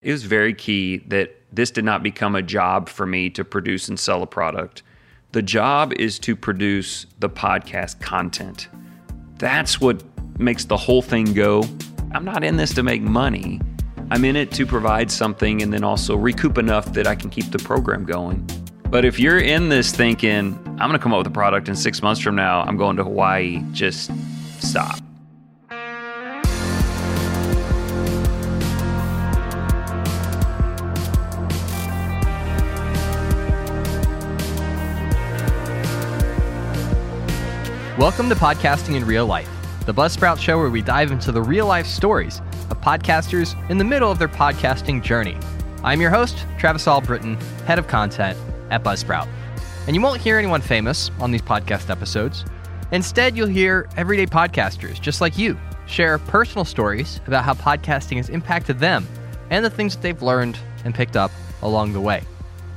It was very key that this did not become a job for me to produce and sell a product. The job is to produce the podcast content. That's what makes the whole thing go. I'm not in this to make money. I'm in it to provide something and then also recoup enough that I can keep the program going. But if you're in this thinking, I'm going to come up with a product in six months from now, I'm going to Hawaii, just stop. Welcome to Podcasting in Real Life, the Buzzsprout show where we dive into the real life stories of podcasters in the middle of their podcasting journey. I'm your host, Travis Albritton, head of content at Buzzsprout. And you won't hear anyone famous on these podcast episodes. Instead, you'll hear everyday podcasters just like you share personal stories about how podcasting has impacted them and the things that they've learned and picked up along the way.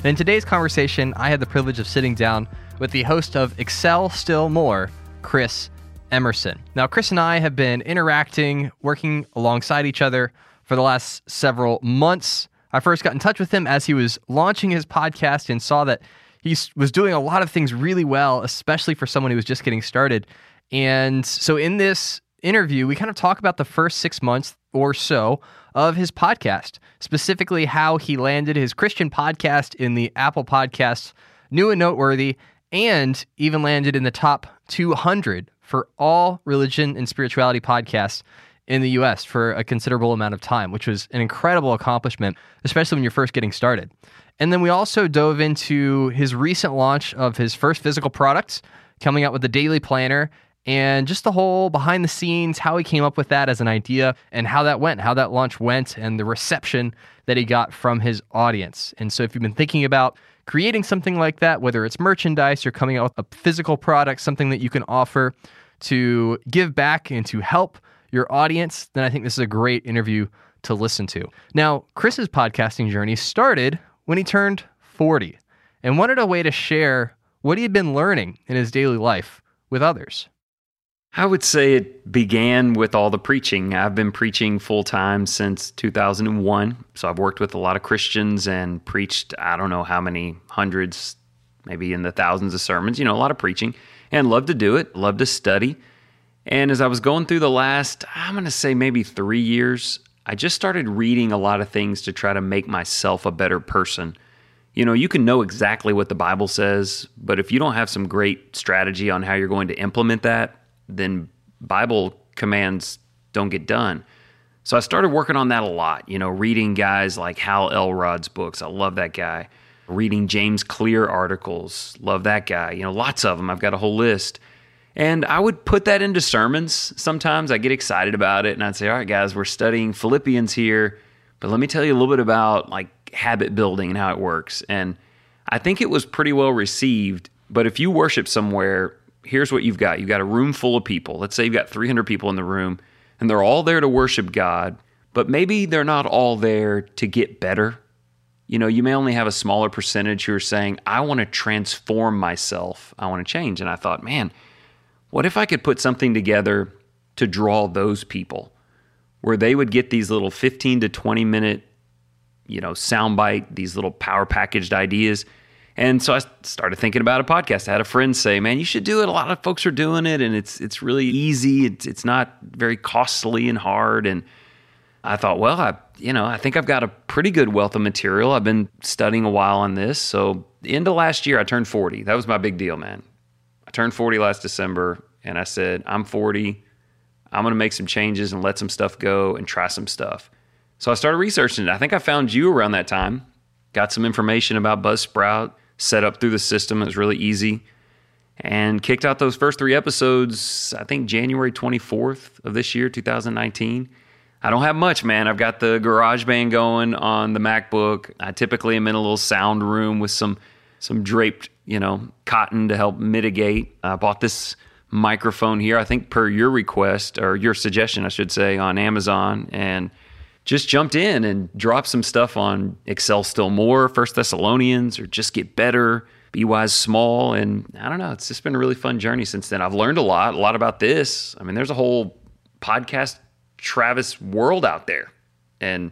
In today's conversation, I had the privilege of sitting down with the host of Excel Still More, Chris Emerson. Now, Chris and I have been interacting, working alongside each other for the last several months. I first got in touch with him as he was launching his podcast and saw that he was doing a lot of things really well, especially for someone who was just getting started. And so, in this interview, we kind of talk about the first six months or so of his podcast, specifically how he landed his Christian podcast in the Apple Podcasts New and Noteworthy, and even landed in the top 200 for all religion and spirituality podcasts in the US for a considerable amount of time, which was an incredible accomplishment, especially when you're first getting started. And then we also dove into his recent launch of his first physical products, coming out with the daily planner and just the whole behind the scenes, how he came up with that as an idea and how that went, how that launch went, and the reception that he got from his audience. And so, if you've been thinking about creating something like that, whether it's merchandise or coming out with a physical product, something that you can offer to give back and to help your audience, then I think this is a great interview to listen to. Now, Chris's podcasting journey started when he turned 40 and wanted a way to share what he had been learning in his daily life with others. I would say it began with all the preaching. I've been preaching full time since 2001. So I've worked with a lot of Christians and preached, I don't know how many hundreds, maybe in the thousands of sermons, you know, a lot of preaching and love to do it, love to study. And as I was going through the last, I'm going to say maybe three years, I just started reading a lot of things to try to make myself a better person. You know, you can know exactly what the Bible says, but if you don't have some great strategy on how you're going to implement that, then Bible commands don't get done. So I started working on that a lot, you know, reading guys like Hal Elrod's books. I love that guy. Reading James Clear articles. Love that guy. You know, lots of them. I've got a whole list. And I would put that into sermons. Sometimes I get excited about it and I'd say, all right, guys, we're studying Philippians here, but let me tell you a little bit about like habit building and how it works. And I think it was pretty well received. But if you worship somewhere here's what you've got you've got a room full of people. Let's say you've got 300 people in the room, and they're all there to worship God, but maybe they're not all there to get better. You know, you may only have a smaller percentage who are saying, I want to transform myself, I want to change. And I thought, man, what if I could put something together to draw those people where they would get these little 15 to 20 minute, you know, soundbite, these little power packaged ideas and so I started thinking about a podcast. I had a friend say, "Man, you should do it. A lot of folks are doing it, and it's it's really easy. It's it's not very costly and hard." And I thought, well, I you know I think I've got a pretty good wealth of material. I've been studying a while on this. So end of last year, I turned forty. That was my big deal, man. I turned forty last December, and I said, "I'm forty. I'm going to make some changes and let some stuff go and try some stuff." So I started researching it. I think I found you around that time. Got some information about Buzzsprout set up through the system. It was really easy. And kicked out those first three episodes, I think January 24th of this year, 2019. I don't have much, man. I've got the GarageBand going on the MacBook. I typically am in a little sound room with some some draped, you know, cotton to help mitigate. I bought this microphone here, I think per your request or your suggestion, I should say, on Amazon, and just jumped in and dropped some stuff on Excel Still More, First Thessalonians, or Just Get Better, Be Wise Small. And I don't know, it's just been a really fun journey since then. I've learned a lot, a lot about this. I mean, there's a whole podcast Travis world out there. And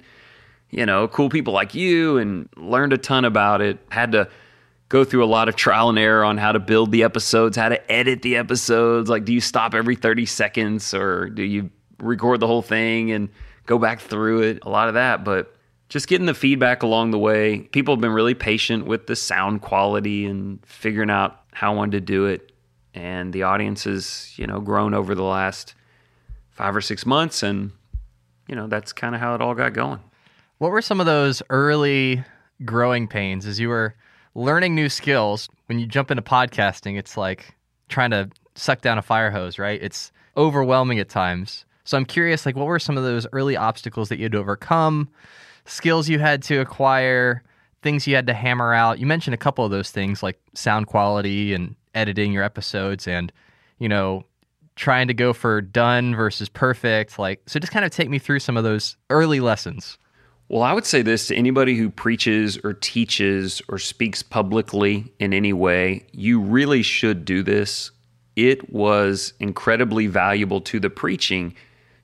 you know, cool people like you and learned a ton about it. Had to go through a lot of trial and error on how to build the episodes, how to edit the episodes. Like, do you stop every 30 seconds or do you record the whole thing and go back through it? A lot of that. But just getting the feedback along the way. People have been really patient with the sound quality and figuring out how I wanted to do it. And the audience has, you know, grown over the last five or six months. And, you know, that's kind of how it all got going. What were some of those early growing pains as you were learning new skills? When you jump into podcasting, it's like trying to suck down a fire hose, right? It's overwhelming at times. So I'm curious, like, what were some of those early obstacles that you had to overcome, skills you had to acquire, things you had to hammer out? You mentioned a couple of those things, like sound quality and editing your episodes, and you know, trying to go for done versus perfect. Like, so just kind of take me through some of those early lessons. Well, I would say this to anybody who preaches or teaches or speaks publicly in any way, you really should do this. It was incredibly valuable to the preaching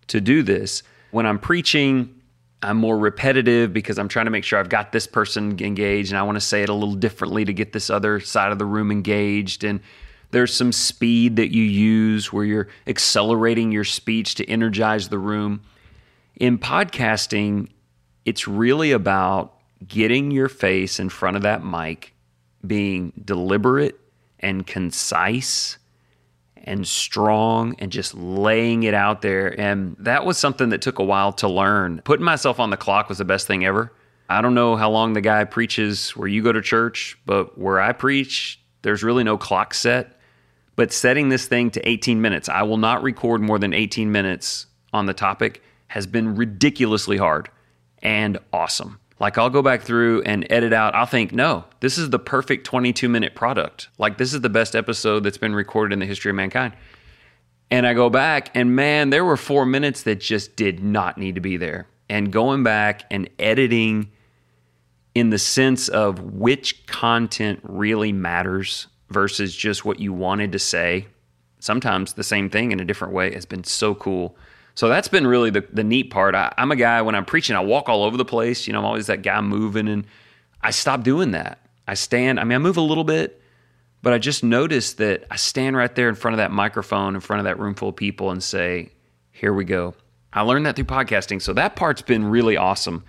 to do this. When I'm preaching, I'm more repetitive because I'm trying to make sure I've got this person engaged and I want to say it a little differently to get this other side of the room engaged. And there's some speed that you use where you're accelerating your speech to energize the room. In podcasting, it's really about getting your face in front of that mic, being deliberate and concise and strong and just laying it out there. And that was something that took a while to learn. Putting myself on the clock was the best thing ever. I don't know how long the guy preaches where you go to church, but where I preach, there's really no clock set. But setting this thing to 18 minutes, I will not record more than 18 minutes on the topic, has been ridiculously hard and awesome. Like I'll go back through and edit out. I'll think, no, this is the perfect 22 minute product. Like this is the best episode that's been recorded in the history of mankind. And I go back and man, there were four minutes that just did not need to be there. And going back and editing in the sense of which content really matters versus just what you wanted to say. Sometimes the same thing in a different way has been so cool. So that's been really the, the neat part. I, am a guy when I'm preaching, I walk all over the place. You know, I'm always that guy moving, and I stop doing that. I stand. I mean, I move a little bit, but I just noticed that I stand right there in front of that microphone, in front of that room full of people, and say, "Here we go." I learned that through podcasting, so that part's been really awesome.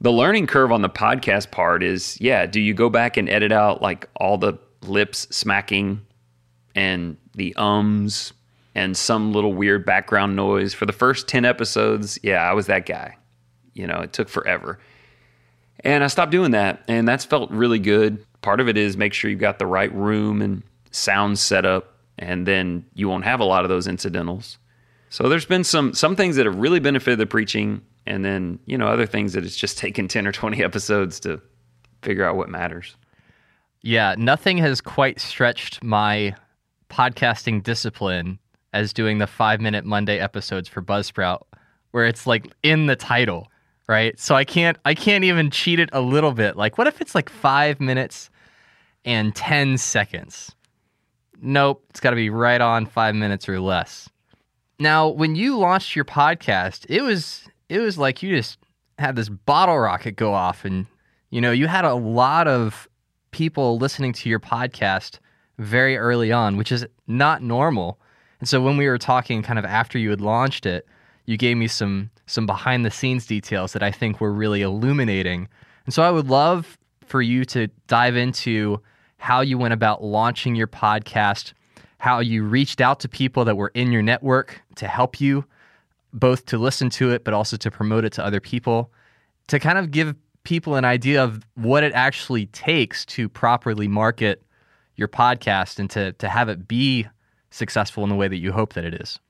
The learning curve on the podcast part is, yeah, do you go back and edit out like all the lips smacking and the ums and some little weird background noise. For the first 10 episodes, yeah, I was that guy. You know, it took forever. And I stopped doing that, and that's felt really good. Part of it is make sure you've got the right room and sound set up, and then you won't have a lot of those incidentals. So there's been some some things that have really benefited the preaching, and then you know other things that it's just taken 10 or 20 episodes to figure out what matters. Yeah, nothing has quite stretched my podcasting discipline as doing the five minute Monday episodes for Buzzsprout, where it's like in the title, right? So I can't I can't even cheat it a little bit. Like, what if it's like five minutes and ten seconds? Nope, it's got to be right on five minutes or less. Now, when you launched your podcast, it was it was like you just had this bottle rocket go off, and you know you had a lot of people listening to your podcast very early on, which is not normal. And so when we were talking kind of after you had launched it, you gave me some some behind the scenes details that I think were really illuminating. And so I would love for you to dive into how you went about launching your podcast, how you reached out to people that were in your network to help you both to listen to it but also to promote it to other people, to kind of give people an idea of what it actually takes to properly market your podcast and to to have it be successful in the way that you hope that it is?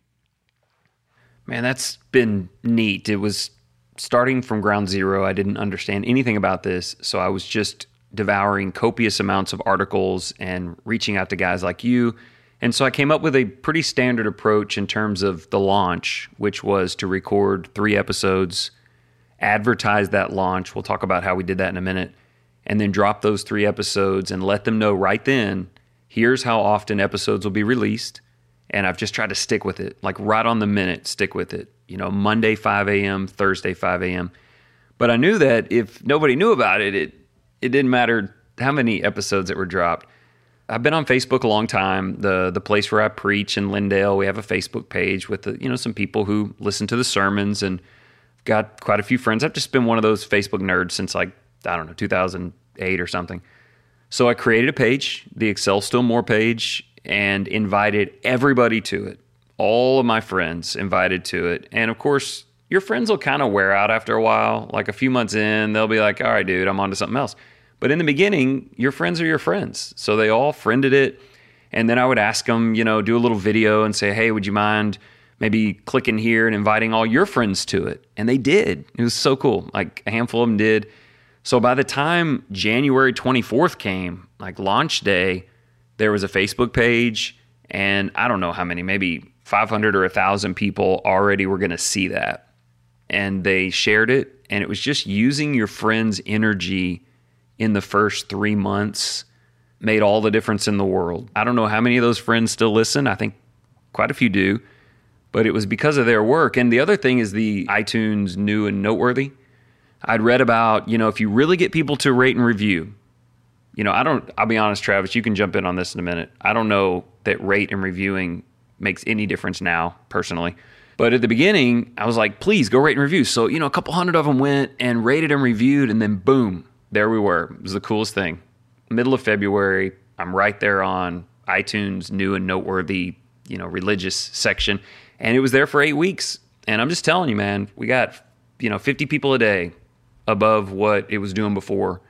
Man, that's been neat. It was starting from ground zero. I didn't understand anything about this. So I was just devouring copious amounts of articles and reaching out to guys like you. And so I came up with a pretty standard approach in terms of the launch, which was to record three episodes, advertise that launch. We'll talk about how we did that in a minute. And then drop those three episodes and let them know right then here's how often episodes will be released. And I've just tried to stick with it, like right on the minute, stick with it. You know, Monday, 5 a.m., Thursday, 5 a.m. But I knew that if nobody knew about it, it it didn't matter how many episodes that were dropped. I've been on Facebook a long time. The the place where I preach in Lindale, we have a Facebook page with the, you know some people who listen to the sermons and got quite a few friends. I've just been one of those Facebook nerds since like I don't know 2008 or something. So I created a page, the Excel Still More page, and invited everybody to it. All of my friends invited to it, and of course your friends will kind of wear out after a while. Like a few months in, they'll be like, "All right, dude, I'm on to something else." But in the beginning, your friends are your friends. So they all friended it. And then I would ask them, you know, do a little video and say, hey, would you mind maybe clicking here and inviting all your friends to it? And they did. It was so cool. Like a handful of them did. So by the time January 24th came, like launch day, there was a Facebook page. And I don't know how many, maybe 500 or 1,000 people already were going to see that. And they shared it. And it was just using your friends' energy in the first three months made all the difference in the world. I don't know how many of those friends still listen. I think quite a few do, but it was because of their work. And the other thing is the iTunes new and noteworthy. I'd read about, you know, if you really get people to rate and review, you know, I don't, I'll be honest, Travis, you can jump in on this in a minute. I don't know that rate and reviewing makes any difference now, personally. But at the beginning, I was like, please go rate and review. So, you know, a couple hundred of them went and rated and reviewed, and then boom, there we were. It was the coolest thing. Middle of February, I'm right there on iTunes new and noteworthy, you know, religious section. And it was there for eight weeks. And I'm just telling you, man, we got, you know, 50 people a day above what it was doing before.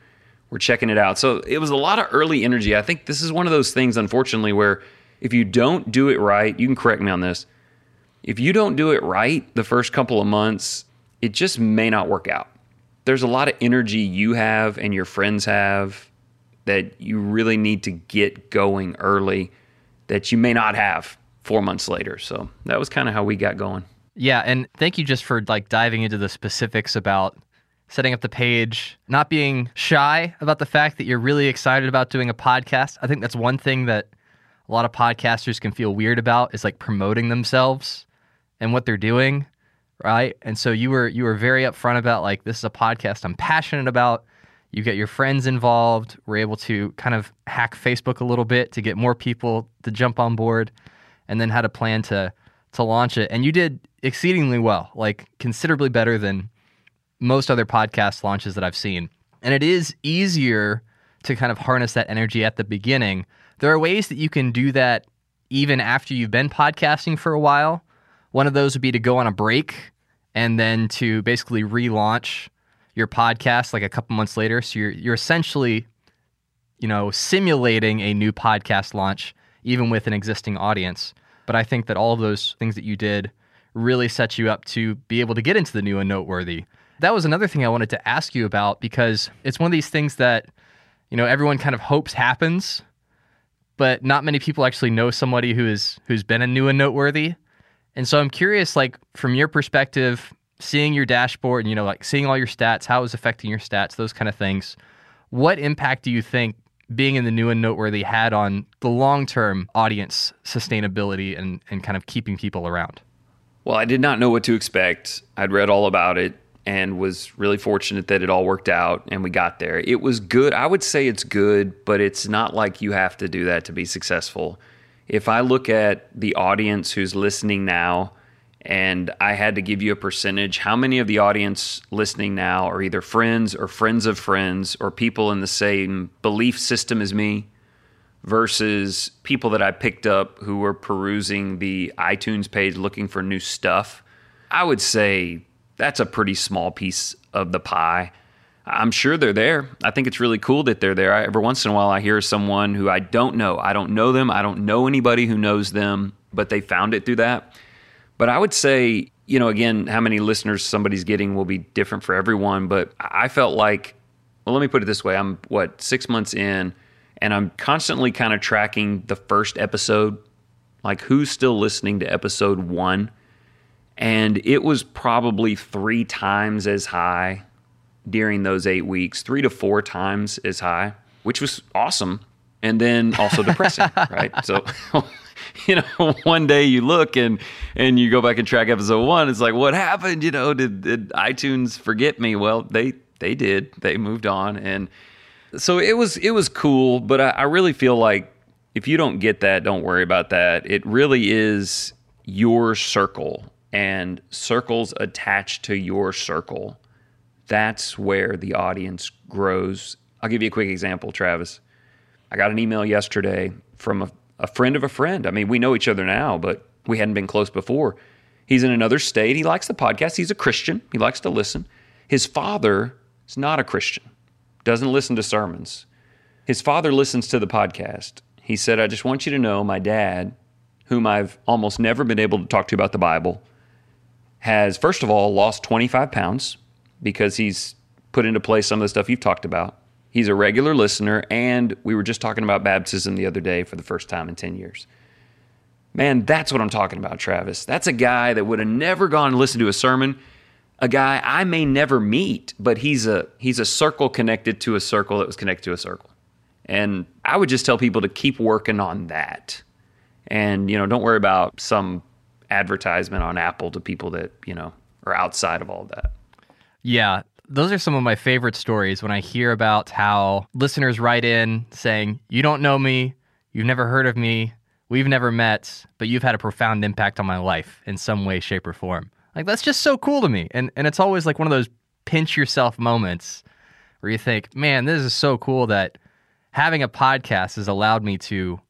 We're checking it out. So it was a lot of early energy. I think this is one of those things, unfortunately, where if you don't do it right, you can correct me on this. If you don't do it right the first couple of months, it just may not work out there's a lot of energy you have and your friends have that you really need to get going early that you may not have four months later. So that was kind of how we got going. Yeah, and thank you just for like diving into the specifics about setting up the page, not being shy about the fact that you're really excited about doing a podcast. I think that's one thing that a lot of podcasters can feel weird about is like promoting themselves and what they're doing right? And so you were you were very upfront about like this is a podcast I'm passionate about. You get your friends involved. We're able to kind of hack Facebook a little bit to get more people to jump on board, and then had a plan to to launch it. And you did exceedingly well, like considerably better than most other podcast launches that I've seen. And it is easier to kind of harness that energy at the beginning. There are ways that you can do that even after you've been podcasting for a while. One of those would be to go on a break and then to basically relaunch your podcast like a couple months later. So you're you're essentially, you know, simulating a new podcast launch even with an existing audience. But I think that all of those things that you did really set you up to be able to get into the new and noteworthy. That was another thing I wanted to ask you about because it's one of these things that, you know, everyone kind of hopes happens, but not many people actually know somebody who is who's been a new and noteworthy. And so I'm curious, like from your perspective, seeing your dashboard and you know, like seeing all your stats, how it was affecting your stats, those kind of things. What impact do you think being in the new and noteworthy had on the long term audience sustainability and, and kind of keeping people around? Well, I did not know what to expect. I'd read all about it and was really fortunate that it all worked out and we got there. It was good. I would say it's good, but it's not like you have to do that to be successful if I look at the audience who's listening now, and I had to give you a percentage, how many of the audience listening now are either friends or friends of friends or people in the same belief system as me versus people that I picked up who were perusing the iTunes page looking for new stuff? I would say that's a pretty small piece of the pie. I'm sure they're there. I think it's really cool that they're there. I, every once in a while, I hear someone who I don't know. I don't know them. I don't know anybody who knows them, but they found it through that. But I would say, you know, again, how many listeners somebody's getting will be different for everyone. But I felt like, well, let me put it this way I'm, what, six months in, and I'm constantly kind of tracking the first episode, like who's still listening to episode one. And it was probably three times as high during those eight weeks, three to four times as high, which was awesome. And then also depressing, right? So you know, one day you look and and you go back and track episode one. It's like, what happened? You know, did, did iTunes forget me? Well, they they did. They moved on, and so it was it was cool. But I, I really feel like if you don't get that, don't worry about that. It really is your circle and circles attached to your circle. That's where the audience grows. I'll give you a quick example, Travis. I got an email yesterday from a, a friend of a friend. I mean, we know each other now, but we hadn't been close before. He's in another state. He likes the podcast. He's a Christian. He likes to listen. His father is not a Christian, doesn't listen to sermons. His father listens to the podcast. He said, I just want you to know my dad, whom I've almost never been able to talk to about the Bible, has, first of all, lost 25 pounds because he's put into play some of the stuff you've talked about. He's a regular listener, and we were just talking about baptism the other day for the first time in 10 years. Man, that's what I'm talking about, Travis. That's a guy that would have never gone and listened to a sermon. A guy I may never meet, but he's a he's a circle connected to a circle that was connected to a circle. And I would just tell people to keep working on that. And, you know, don't worry about some advertisement on Apple to people that, you know, are outside of all that. Yeah, those are some of my favorite stories when I hear about how listeners write in saying, You don't know me, you've never heard of me, we've never met, but you've had a profound impact on my life in some way, shape, or form. Like, that's just so cool to me. And, and it's always like one of those pinch yourself moments where you think, Man, this is so cool that having a podcast has allowed me to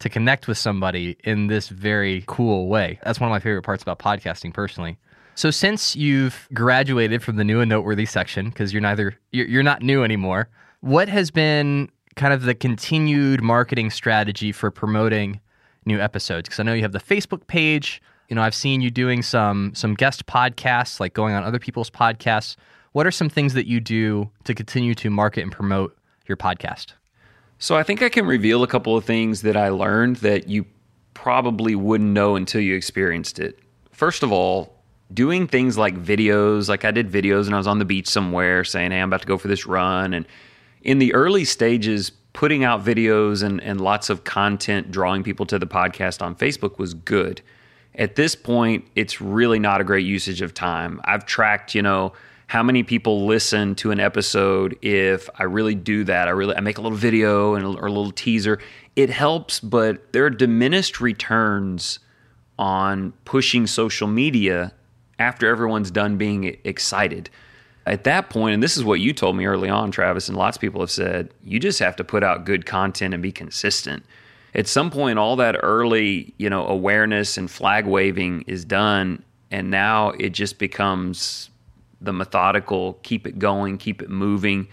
to connect with somebody in this very cool way. That's one of my favorite parts about podcasting personally. So since you've graduated from the new and noteworthy section because you're neither you're, not new anymore, what has been kind of the continued marketing strategy for promoting new episodes? Because I know you have the Facebook page. You know, I've seen you doing some some guest podcasts, like going on other people's podcasts. What are some things that you do to continue to market and promote your podcast? So I think I can reveal a couple of things that I learned that you probably wouldn't know until you experienced it. First of all, doing things like videos, like I did videos and I was on the beach somewhere saying, Hey, I'm about to go for this run. And in the early stages, putting out videos and, and lots of content, drawing people to the podcast on Facebook was good. At this point, it's really not a great usage of time. I've tracked, you know, how many people listen to an episode if I really do that. I really I make a little video and a, or a little teaser. It helps, but there are diminished returns on pushing social media after everyone's done being excited. At that point, and this is what you told me early on, Travis, and lots of people have said, you just have to put out good content and be consistent. At some point, all that early, you know, awareness and flag waving is done, and now it just becomes the methodical, keep it going, keep it moving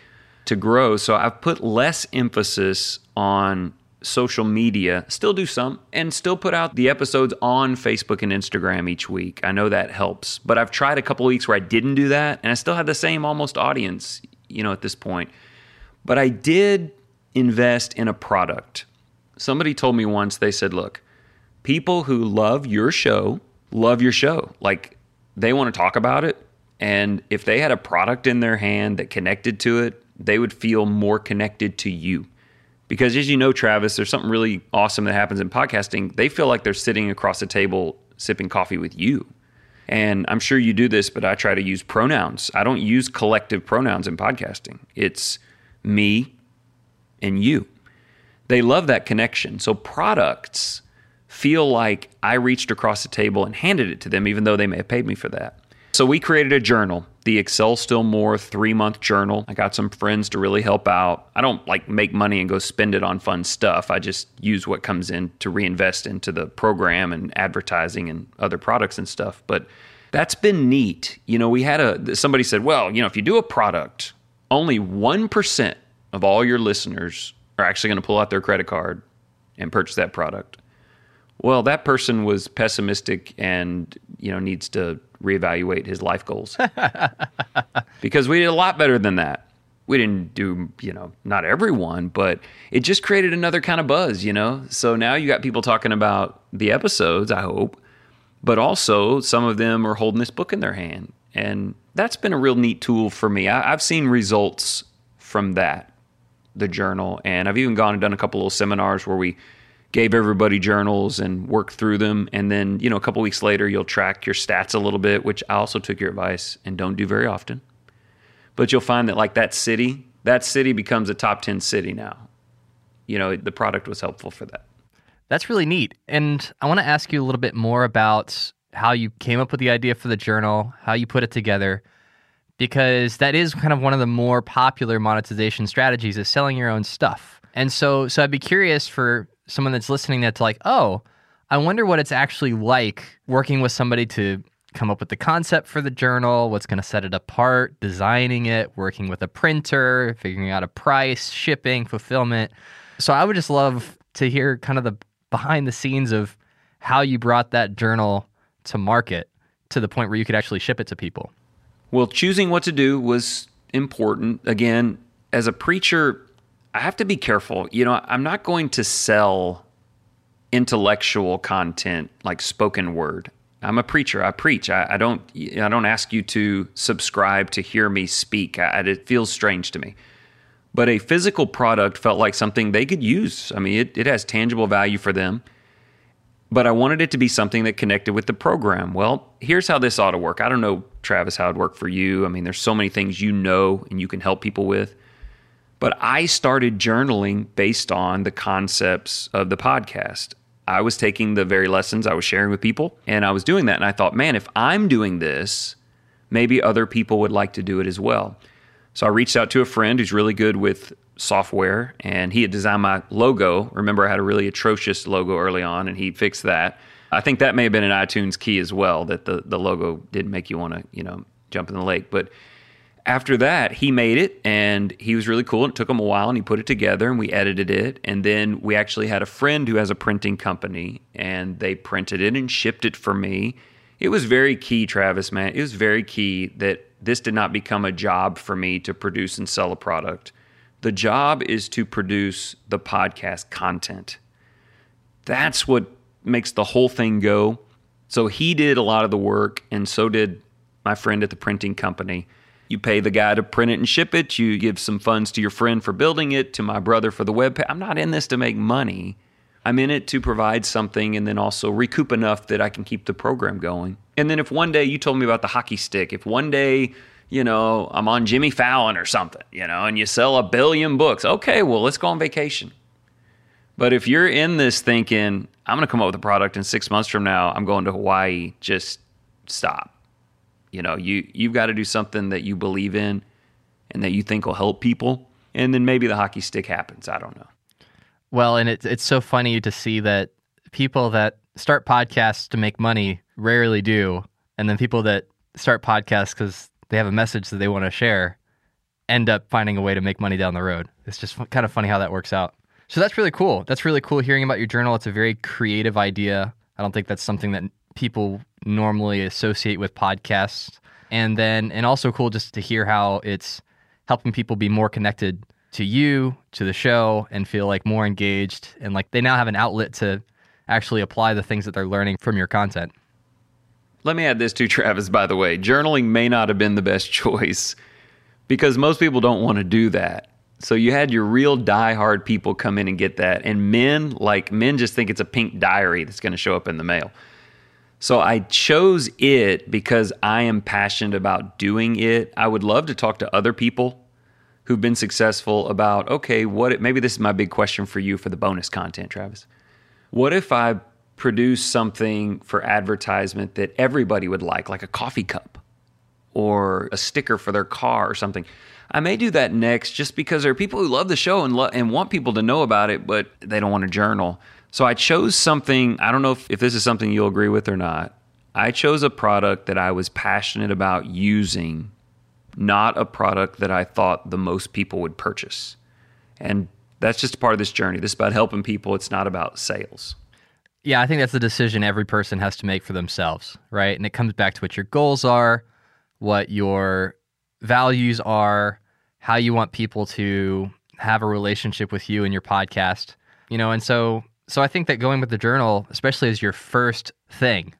to grow. So I've put less emphasis on social media, still do some, and still put out the episodes on Facebook and Instagram each week. I know that helps, but I've tried a couple weeks where I didn't do that, and I still had the same almost audience, you know, at this point. But I did invest in a product. Somebody told me once, they said, look, people who love your show love your show. Like they want to talk about it, and if they had a product in their hand that connected to it, they would feel more connected to you. Because as you know, Travis, there's something really awesome that happens in podcasting. They feel like they're sitting across the table sipping coffee with you. And I'm sure you do this, but I try to use pronouns. I don't use collective pronouns in podcasting. It's me and you. They love that connection. So products feel like I reached across the table and handed it to them, even though they may have paid me for that. So we created a journal, the Excel Still More three month journal. I got some friends to really help out. I don't like make money and go spend it on fun stuff. I just use what comes in to reinvest into the program and advertising and other products and stuff. But that's been neat. You know, we had a somebody said, well, you know, if you do a product, only 1% of all your listeners are actually going to pull out their credit card and purchase that product. Well, that person was pessimistic and, you know, needs to reevaluate his life goals. because we did a lot better than that. We didn't do, you know, not everyone, but it just created another kind of buzz, you know? So now you got people talking about the episodes, I hope, but also some of them are holding this book in their hand. And that's been a real neat tool for me. I, have seen results from that, the journal. And I've even gone and done a couple of seminars where we gave everybody journals and worked through them. And then, you know, a couple weeks later, you'll track your stats a little bit, which I also took your advice and don't do very often. But you'll find that, like that city, that city becomes a top 10 city now. You know, the product was helpful for that. That's really neat. And I want to ask you a little bit more about how you came up with the idea for the journal, how you put it together, because that is kind of one of the more popular monetization strategies is selling your own stuff. And so so I'd be curious for someone that's listening that's like, "Oh, I wonder what it's actually like working with somebody to come up with the concept for the journal, what's going to set it apart, designing it, working with a printer, figuring out a price, shipping, fulfillment." So I would just love to hear kind of the behind the scenes of how you brought that journal to market to the point where you could actually ship it to people. Well, choosing what to do was important. Again, as a preacher, I have to be careful. You know, I'm not going to sell intellectual content like spoken word. I'm a preacher. I preach. I, I don't. I don't ask you to subscribe to hear me speak. I, it feels strange to me. But a physical product felt like something they could use. I mean, it, it has tangible value for them. But I wanted it to be something that connected with the program. Well, here's how this ought to work. I don't know, Travis, how it worked for you. I mean, there's so many things you know and you can help people with. But I started journaling based on the concepts of the podcast. I was taking the very lessons I was sharing with people and I was doing that. And I thought, man, if I'm doing this, maybe other people would like to do it as well. So I reached out to a friend who's really good with software, and he had designed my logo. Remember, I had a really atrocious logo early on, and he fixed that. I think that may have been an iTunes key as well that the the logo didn't make you want to you know jump in the lake, but. After that, he made it and he was really cool. It took him a while and he put it together and we edited it. And then we actually had a friend who has a printing company and they printed it and shipped it for me. It was very key, Travis, man. It was very key that this did not become a job for me to produce and sell a product. The job is to produce the podcast content. That's what makes the whole thing go. So he did a lot of the work, and so did my friend at the printing company. You pay the guy to print it and ship it. You give some funds to your friend for building it, to my brother for the web page. I'm not in this to make money. I'm in it to provide something and then also recoup enough that I can keep the program going. And then if one day you told me about the hockey stick, if one day, you know, I'm on Jimmy Fallon or something, you know, and you sell a billion books, okay, well, let's go on vacation. But if you're in this thinking, I'm going to come up with a product in six months from now, I'm going to Hawaii, just stop. You know, you, you've got to do something that you believe in and that you think will help people. And then maybe the hockey stick happens. I don't know. Well, and it's it's so funny to see that people that start podcasts to make money rarely do, and then people that start podcasts because they have a message that they want to share end up finding a way to make money down the road. It's just kind of funny how that works out. So that's really cool. That's really cool hearing about your journal. It's a very creative idea. I don't think that's something that people normally associate with podcasts. And then, and also cool just to hear how it's helping people be more connected to you, to the show, and feel like more engaged and like they now have an outlet to actually apply the things that they're learning from your content. Let me add this to Travis, by the way. Journaling may not have been the best choice because most people don't want to do that. So you had your real die-hard people come in and get that. And men, like men just think it's a pink diary that's going to show up in the mail. So I chose it because I am passionate about doing it. I would love to talk to other people who've been successful about okay, what maybe this is my big question for you for the bonus content, Travis. What if I produce something for advertisement that everybody would like, like a coffee cup or a sticker for their car or something? I may do that next just because there are people who love the show and lo- and want people to know about it, but they don't want to journal. So I chose something, I don't know if, if this is something you'll agree with or not. I chose a product that I was passionate about using not a product that I thought the most people would purchase. And that's just part of this journey. This is about helping people, it's not about sales. Yeah, I think that's the decision every person has to make for themselves, right? And it comes back to what your goals are, what your values are, how you want people to have a relationship with you and your podcast. You know, and so so I think that going with the journal, especially as your first thing,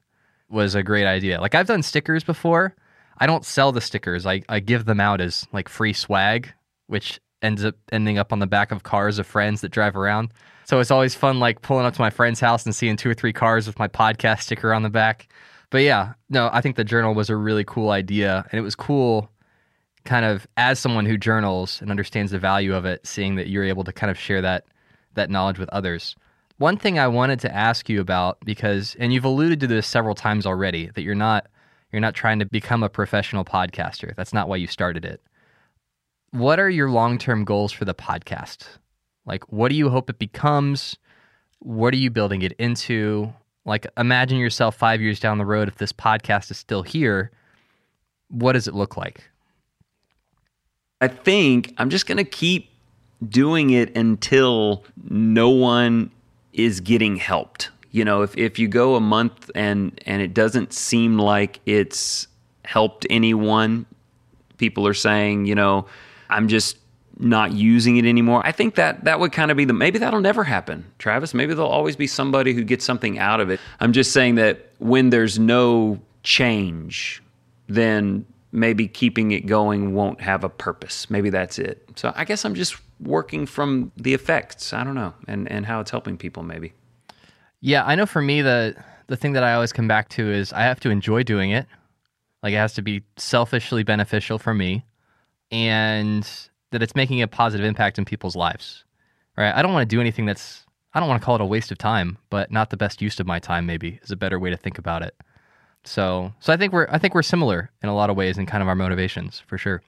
was a great idea. Like I've done stickers before, I don't sell the stickers. I, I give them out as like free swag, which ends up ending up on the back of cars of friends that drive around. So it's always fun, like pulling up to my friend's house and seeing two or three cars with my podcast sticker on the back. But yeah, no, I think the journal was a really cool idea. And it was cool, kind of as someone who journals and understands the value of it, seeing that you're able to kind of share that that knowledge with others. One thing I wanted to ask you about because and you've alluded to this several times already that you're not you're not trying to become a professional podcaster. That's not why you started it. What are your long-term goals for the podcast? Like what do you hope it becomes? What are you building it into? Like imagine yourself 5 years down the road if this podcast is still here, what does it look like? I think I'm just going to keep doing it until no one is getting helped. You know, if, if you go a month and and it doesn't seem like it's helped anyone, people are saying, you know, I'm just not using it anymore. I think that that would kind of be the maybe that'll never happen, Travis. Maybe there'll always be somebody who gets something out of it. I'm just saying that when there's no change, then maybe keeping it going won't have a purpose. Maybe that's it. So I guess I'm just working from the effects. I don't know, and and how it's helping people maybe. Yeah, I know for me the the thing that I always come back to is I have to enjoy doing it. Like it has to be selfishly beneficial for me and that it's making a positive impact in people's lives. Right? I don't want to do anything that's I don't want to call it a waste of time, but not the best use of my time maybe is a better way to think about it. So, so I think we're I think we're similar in a lot of ways in kind of our motivations for sure.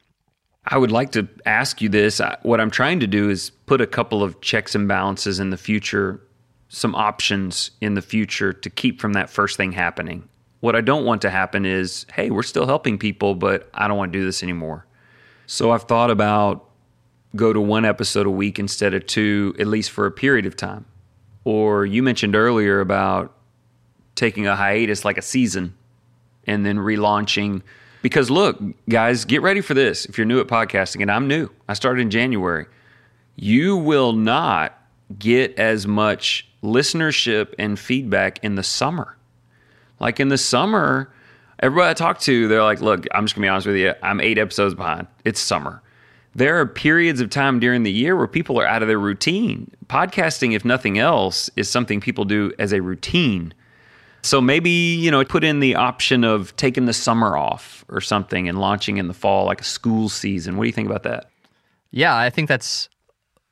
I would like to ask you this. What I'm trying to do is put a couple of checks and balances in the future, some options in the future to keep from that first thing happening. What I don't want to happen is, hey, we're still helping people, but I don't want to do this anymore. So I've thought about go to one episode a week instead of two, at least for a period of time. Or you mentioned earlier about taking a hiatus like a season and then relaunching because look, guys, get ready for this. If you're new at podcasting, and I'm new, I started in January, you will not get as much listenership and feedback in the summer. Like in the summer, everybody I talk to, they're like, look, I'm just gonna be honest with you, I'm eight episodes behind. It's summer. There are periods of time during the year where people are out of their routine. Podcasting, if nothing else, is something people do as a routine so maybe, you know, put in the option of taking the summer off or something and launching in the fall, like a school season. What do you think about that? Yeah, I think that's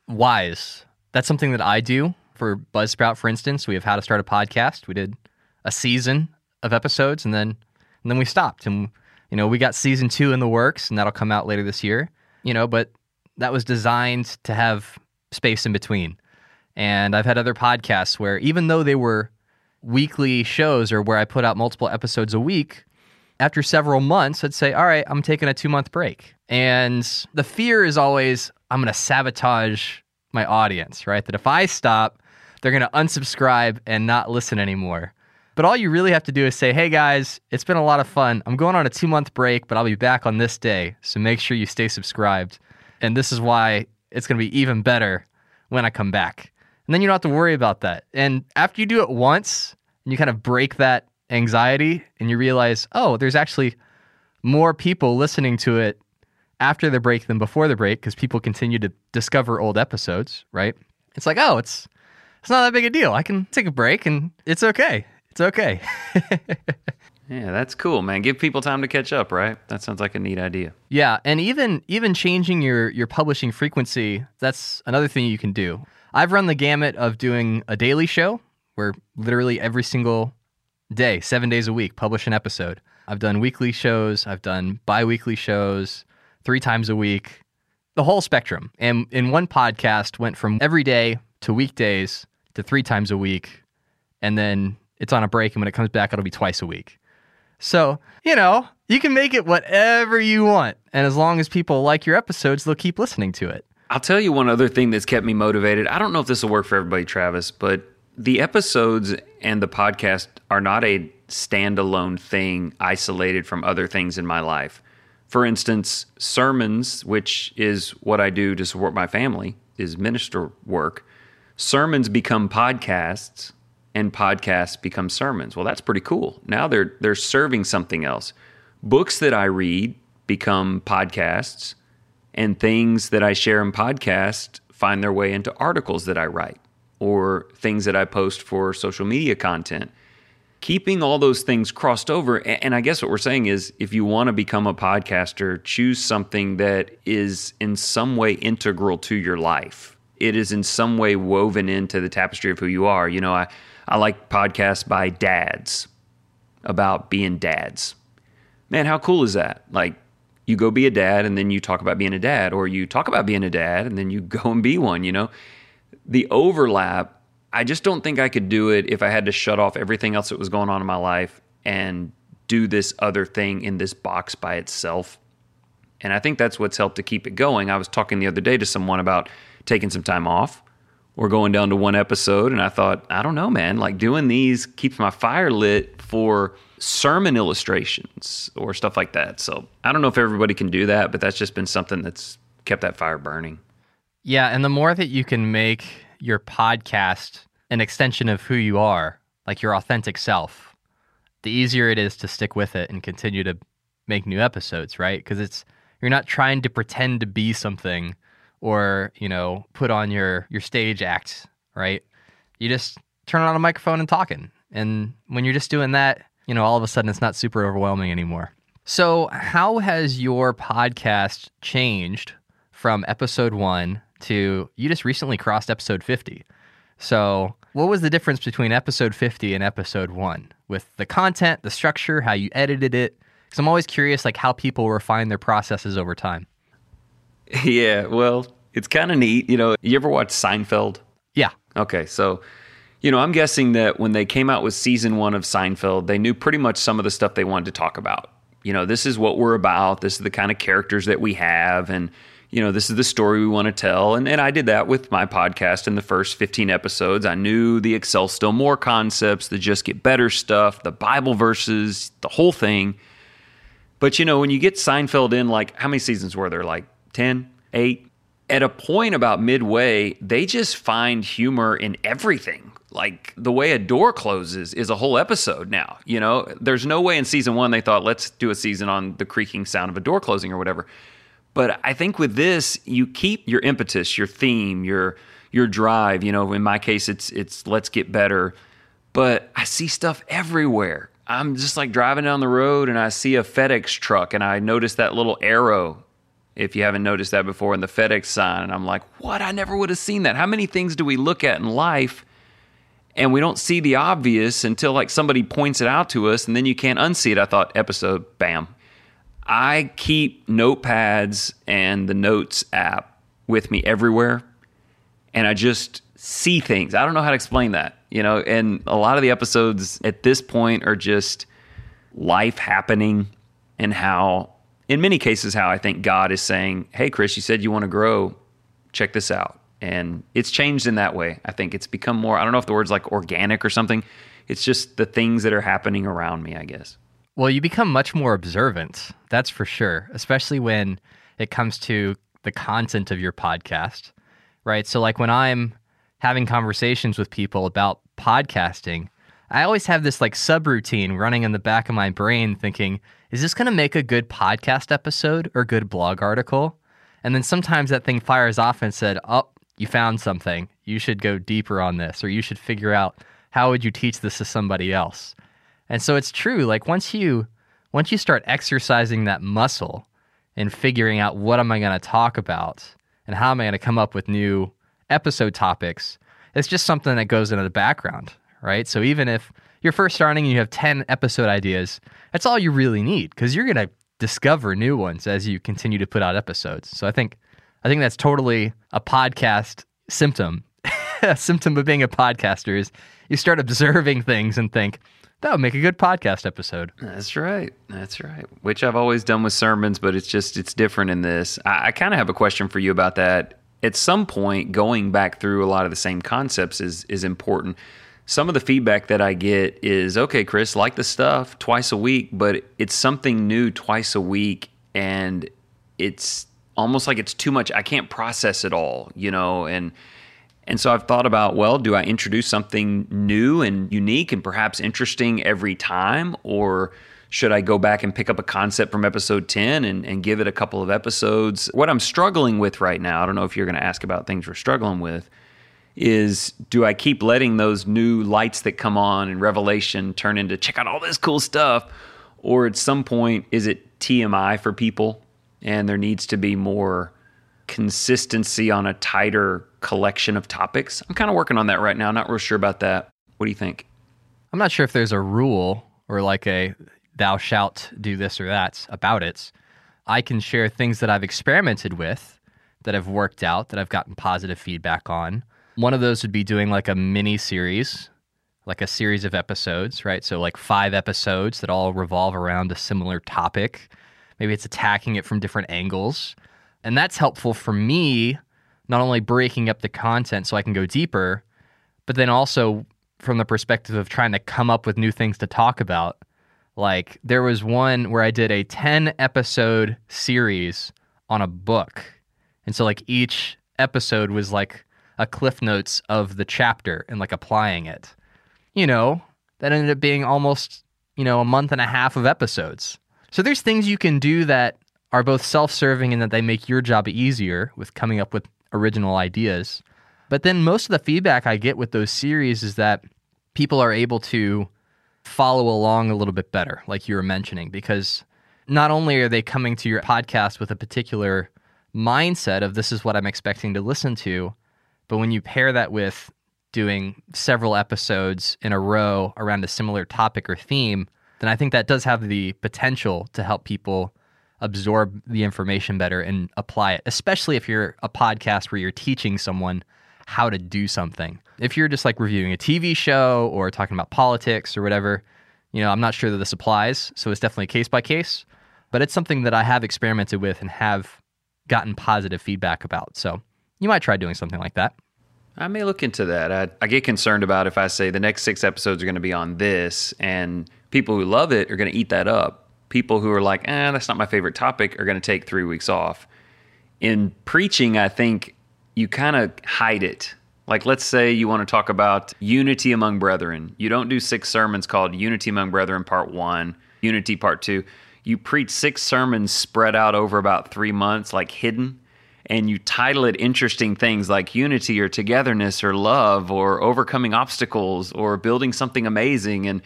wise. That's something that I do for Buzzsprout, for instance. We have how to start a podcast. We did a season of episodes and then and then we stopped. And you know, we got season two in the works and that'll come out later this year. You know, but that was designed to have space in between. And I've had other podcasts where even though they were weekly shows or where I put out multiple episodes a week, after several months, I'd say, all right, I'm taking a two month break. And the fear is always, I'm going to sabotage my audience, right? That if I stop, they're going to unsubscribe and not listen anymore. But all you really have to do is say, hey guys, it's been a lot of fun. I'm going on a two month break, but I'll be back on this day. So make sure you stay subscribed. And this is why it's going to be even better when I come back. And then you don't have to worry about that. And after you do it once and you kind of break that anxiety and you realize, oh, there's actually more people listening to it after the break than before the break because people continue to discover old episodes, right? It's like, oh, it's it's not that big a deal. I can take a break and it's okay. It's okay. yeah, that's cool, man. Give people time to catch up, right? That sounds like a neat idea. Yeah, and even even changing your your publishing frequency, that's another thing you can do. I've run the gamut of doing a daily show where literally every single day, seven days a week, publish an episode. I've done weekly shows, I've done bi weekly shows, three times a week, the whole spectrum. And in one podcast, went from every day to weekdays to three times a week. And then it's on a break. And when it comes back, it'll be twice a week. So, you know, you can make it whatever you want. And as long as people like your episodes, they'll keep listening to it. I'll tell you one other thing that's kept me motivated. I don't know if this will work for everybody, Travis, but the episodes and the podcast are not a standalone thing isolated from other things in my life. For instance, sermons, which is what I do to support my family, is minister work. Sermons become podcasts and podcasts become sermons. Well, that's pretty cool. Now they're they're serving something else. Books that I read become podcasts And things that I share in podcast find their way into articles that I write or things that I post for social media content. Keeping all those things crossed over. And I guess what we're saying is if you want to become a podcaster, choose something that is in some way integral to your life. It is in some way woven into the tapestry of who you are. You know, I, I like podcasts by dads about being dads. Man, how cool is that? Like, you go be a dad and then you talk about being a dad, or you talk about being a dad and then you go and be one, you know? the overlap, I just don't think I could do it if I had to shut off everything else that was going on in my life and do this other thing in this box by itself. And I think that's what's helped to keep it going. I was talking the other day to someone about taking some time off or going down to one episode. And I thought, I don't know, man, like doing these keeps my fire lit for sermon illustrations or stuff like that. So I don't know if everybody can do that, but that's just been something that's kept that fire burning. Yeah, and the more that you can make your podcast an extension of who you are, like your authentic self, the easier it is to stick with it and continue to make new episodes, right? Because it's you're not trying to pretend to be something or, you know, put on your your stage act, right? You just turn on a microphone and talking. And when you're just doing that, you know, all of a sudden it's not super overwhelming anymore. So, how has your podcast changed from episode 1 to you just recently crossed episode 50. So, what was the difference between episode 50 and episode 1 with the content, the structure, how you edited it? Cuz I'm always curious like how people refine their processes over time. Yeah, well, it's kind of neat, you know. You ever watch Seinfeld? Yeah. Okay, so you know, I'm guessing that when they came out with season 1 of Seinfeld, they knew pretty much some of the stuff they wanted to talk about. You know, this is what we're about. This is the kind of characters that we have and you know, this is the story we want to tell. And, and I did that with my podcast in the first 15 episodes. I knew the Excel Still More concepts, the Just Get Better stuff, the Bible verses, the whole thing. But, you know, when you get Seinfeld in, like, how many seasons were there? Like 10, 8? At a point about midway, they just find humor in everything. Like the way a door closes is a whole episode now. You know, there's no way in season one they thought, let's do a season on the creaking sound of a door closing or whatever but I think with this, you keep your impetus, your theme, your your drive. You know, in my case, it's it's let's get better. But I see stuff everywhere. I'm just like driving down the road and I see a FedEx truck and I notice that little arrow. If you haven't noticed that before in the FedEx sign, and I'm like, what? I never would have seen that. How many things do we look at in life and we don't see the obvious until like somebody points it out to us and then you can't unsee it? I thought, episode, bam, I keep notepads and the notes app with me everywhere and I just see things. I don't know how to explain that, you know, and a lot of the episodes at this point are just life happening and how in many cases how I think God is saying, "Hey Chris, you said you want to grow. Check this out." And it's changed in that way. I think it's become more I don't know if the word's like organic or something. It's just the things that are happening around me, I guess. Well, you become much more observant, that's for sure, especially when it comes to the content of your podcast, right? So, like when I'm having conversations with people about podcasting, I always have this like subroutine running in the back of my brain thinking, is this going to make a good podcast episode or good blog article? And then sometimes that thing fires off and said, "Oh, you found something. You should go deeper on this or you should figure out how would you teach this to somebody else?" And so it's true. Like once you once you start exercising that muscle and figuring out what am I going to talk about and how am I going to come up with new episode topics, it's just something that goes into the background, right? So even if you're first starting and you have 10 episode ideas, that's all you really need because you're going to discover new ones as you continue to put out episodes. So I think I think that's totally a podcast symptom. a symptom of being a podcaster is you start observing things and think, that would make a good podcast episode. That's right. That's right. Which I've always done with sermons, but it's just it's different in this. I, I kind of have a question for you about that. At some point, going back through a lot of the same concepts is is important. Some of the feedback that I get is, okay, Chris, like the stuff twice a week, but it's something new twice a week, and it's almost like it's too much. I can't process it all, you know, and and so I've thought about, well, do I introduce something new and unique and perhaps interesting every time? Or should I go back and pick up a concept from episode 10 and, and give it a couple of episodes? What I'm struggling with right now, I don't know if you're going to ask about things we're struggling with, is do I keep letting those new lights that come on in Revelation turn into check out all this cool stuff? Or at some point, is it TMI for people and there needs to be more consistency on a tighter collection of topics? I'm kind of working on that right now. Not real sure about that. What do you think? I'm not sure if there's a rule or like a thou shalt do this or that about it. I can share things that I've experimented with that have worked out, that I've gotten positive feedback on. One of those would be doing like a mini series, like a series of episodes, right? So, like five episodes that all revolve around a similar topic. Maybe it's attacking it from different angles. And that's helpful for me, not only breaking up the content so I can go deeper, but then also from the perspective of trying to come up with new things to talk about like there was one where I did a 10 episode series on a book. And so like each episode was like a cliff notes of the chapter and like applying it. You know, that ended up being almost, you know, a month and a half of episodes. So there's things you can do that are both self-serving and that they make your job easier with coming up with original ideas. But then most of the feedback I get with those series is that people are able to follow along a little bit better, like you were mentioning, because not only are they coming to your podcast with a particular mindset of this is what I'm expecting to listen to, but when you pair that with doing several episodes in a row around a similar topic or theme, then I think that does have the potential to help people absorb the information better and apply it, especially if you're a podcast where you're teaching someone how to do something. If you're just like reviewing a TV show or talking about politics or whatever, you know, I'm not sure that this applies. So it's definitely case by case, but it's something that I have experimented with and have gotten positive feedback about. So you might try doing something like that. I may look into that. I, I get concerned about if I say the next six episodes are going to be on this, and people who love it are going to eat that up. People who are like, eh, that's not my favorite topic are going to take three weeks off. In preaching, I think you kind of hide it. Like, let's say you want to talk about unity among brethren. You don't do six sermons called Unity Among Brethren Part One, Unity Part Two. You preach six sermons spread out over about three months, like hidden, and you title it interesting things like unity or togetherness or love or overcoming obstacles or building something amazing. And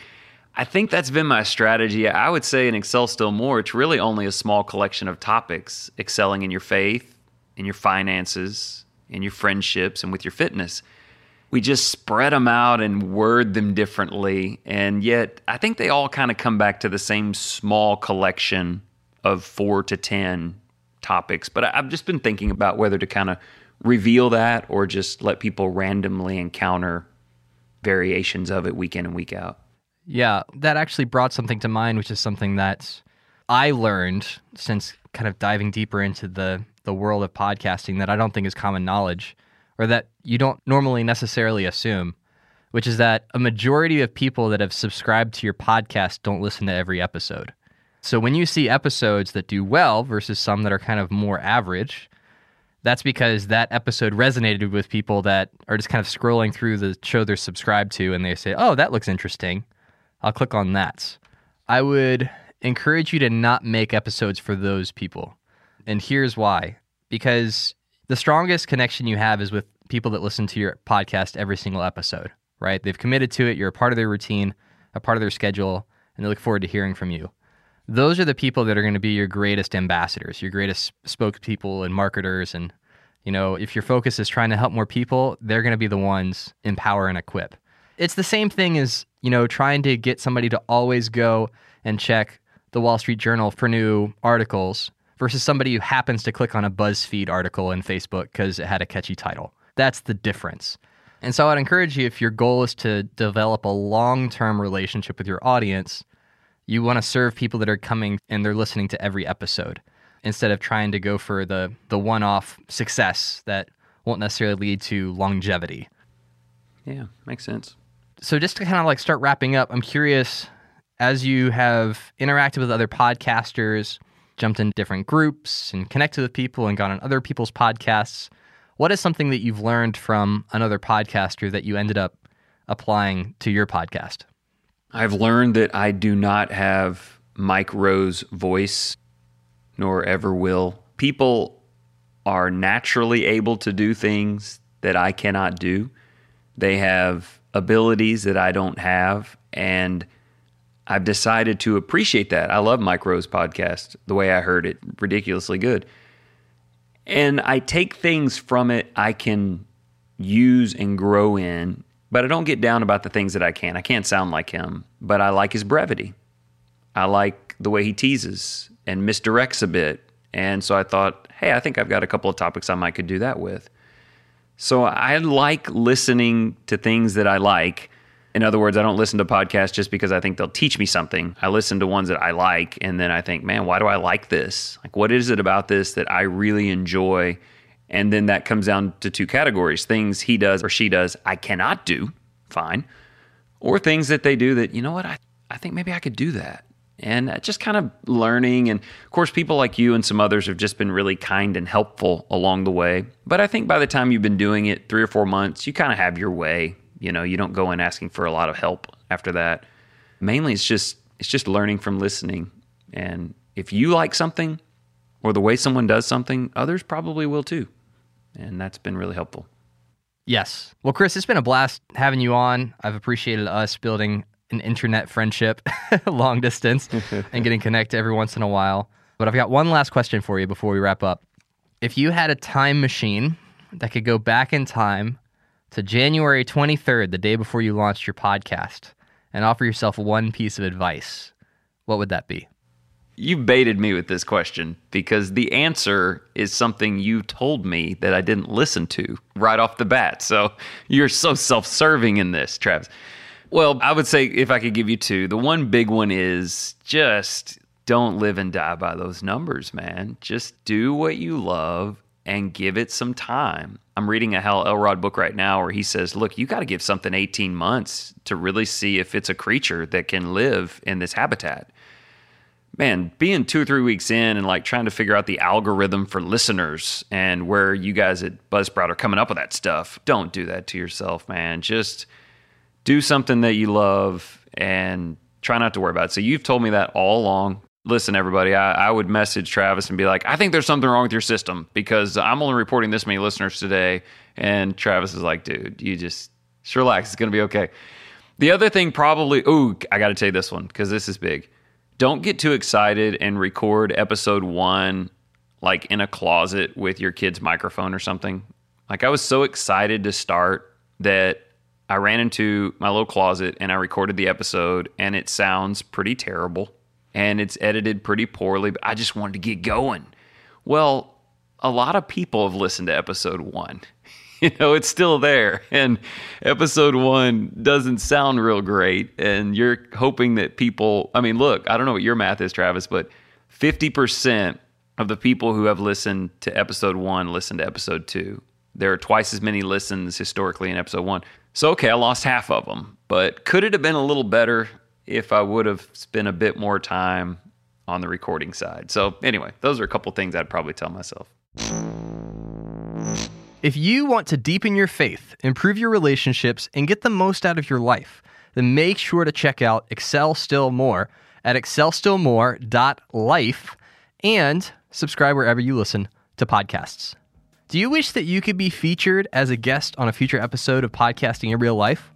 I think that's been my strategy. I would say in Excel Still More, it's really only a small collection of topics excelling in your faith, in your finances, in your friendships and with your fitness. We just spread them out and word them differently. And yet, I think they all kind of come back to the same small collection of four to 10 topics. But I've just been thinking about whether to kind of reveal that or just let people randomly encounter variations of it week in and week out. Yeah, that actually brought something to mind, which is something that I learned since kind of diving deeper into the the world of podcasting that I don't think is common knowledge or that you don't normally necessarily assume, which is that a majority of people that have subscribed to your podcast don't listen to every episode. So when you see episodes that do well versus some that are kind of more average, that's because that episode resonated with people that are just kind of scrolling through the show they're subscribed to and they say, oh, that looks interesting. I'll click on that. I would encourage you to not make episodes for those people. And here's why because the strongest connection you have is with people that listen to your podcast every single episode, right? They've committed to it, you're a part of their routine, a part of their schedule, and they look forward to hearing from you. Those are the people that are going to be your greatest ambassadors, your greatest spokespeople and marketers. And, you know, if your focus is trying to help more people, they're going to be the ones empower and equip. It's the same thing as, you know, trying to get somebody to always go and check the Wall Street Journal for new articles versus somebody who happens to click on a BuzzFeed article in Facebook because it had a catchy title. That's the difference. And so I'd encourage you if your goal is to develop a long term relationship with your audience, you want to serve people that are coming and they're listening to every episode instead of trying to go for the, the one off success that won't necessarily lead to longevity. Yeah, makes sense. So just to kind of like start wrapping up, I'm curious as you have interacted with other podcasters, jumped in different groups and connected with people and gone on other people's podcasts. What is something that you've learned from another podcaster that you ended up applying to your podcast? I've learned that I do not have Mike Rowe's voice, nor ever will. People are naturally able to do things that I cannot do. They have abilities that I don't have. And I've decided to appreciate that. I love Mike Rowe's podcast, the way I heard it, ridiculously good. And I take things from it I can use and grow in, but I don't get down about the things that I can. I can't sound like him, but I like his brevity. I like the way he teases and misdirects a bit. And so I thought, hey, I think I've got a couple of topics I might could do that with. So I like listening to things that I like. In other words, I don't listen to podcasts just because I think they'll teach me something. I listen to ones that I like, and then I think, man, why do I like this? Like, what is it about this that I really enjoy? And then that comes down to two categories things he does or she does I cannot do, fine, or things that they do that, you know what, I, I think maybe I could do that and uh, just kind of learning. And of course, people like you and some others have just been really kind and helpful along the way. But I think by the time you've been doing it three or four months, you kind of have your way. You know, you don't go in asking for a lot of help after that. Mainly, it's just it's just learning from listening. And if you like something or the way someone does something, others probably will too. And that's been really helpful. Yes. Well, Chris, it's been a blast having you on. I've appreciated us building an internet friendship, long distance, and getting connected every once in a while. But I've got one last question for you before we wrap up. If you had a time machine that could go back in time to January 23rd, the day before you launched your podcast, and offer yourself one piece of advice, what would that be? You baited me with this question because the answer is something you told me that I didn't listen to right off the bat. So you're so self serving in this, Travis. Well, I would say if I could give you two, the one big one is just don't live and die by those numbers, man. Just do what you love and give it some time. I'm reading a Hal Elrod book right now where he says, look, you got to give something 18 months to really see if it's a creature that can live in this habitat. Man, being two or three weeks in and like trying to figure out the algorithm for listeners and where you guys at Buzzsprout are coming up with that stuff, don't do that to yourself, man. Just do something that you love and try not to worry about it. So you've told me that all along. Listen, everybody, I, I, would message Travis and be like, I think there's something wrong with your system because I'm only reporting this many listeners today. And Travis is like, dude, you just, just relax. It's going to be okay. The other thing, probably, ooh, I got to tell you this one because this is big. Don't get too excited and record episode one like in a closet with your kid's microphone or something. Like, I was so excited to start that I ran into my little closet and I recorded the episode, and it sounds pretty terrible and it's edited pretty poorly, but I just wanted to get going. Well, a lot of people have listened to episode one. You know, it's still there, and episode one doesn't sound real great. And you're hoping that people, I mean, look, I don't know what your math is, Travis, but 50% of the people who have listened to episode one listen to episode two. There are twice as many listens historically in episode one. So, okay, I lost half of them, but could it have been a little better if I would have spent a bit more time on the recording side? So, anyway, those are a couple things I'd probably tell myself. If you want to deepen your faith, improve your relationships, and get the most out of your life, then make sure to check out Excel Still More at excelstillmore.life and subscribe wherever you listen to podcasts. Do you wish that you could be featured as a guest on a future episode of Podcasting in Real Life?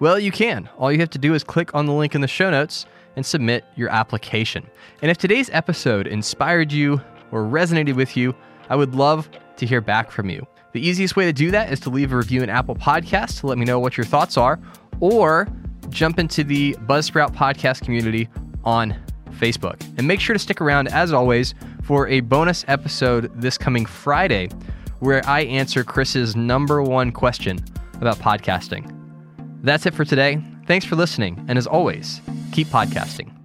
Well, you can. All you have to do is click on the link in the show notes and submit your application. And if today's episode inspired you or resonated with you, I would love to hear back from you. The easiest way to do that is to leave a review in Apple Podcasts to let me know what your thoughts are, or jump into the Buzzsprout podcast community on Facebook. And make sure to stick around, as always, for a bonus episode this coming Friday where I answer Chris's number one question about podcasting. That's it for today. Thanks for listening, and as always, keep podcasting.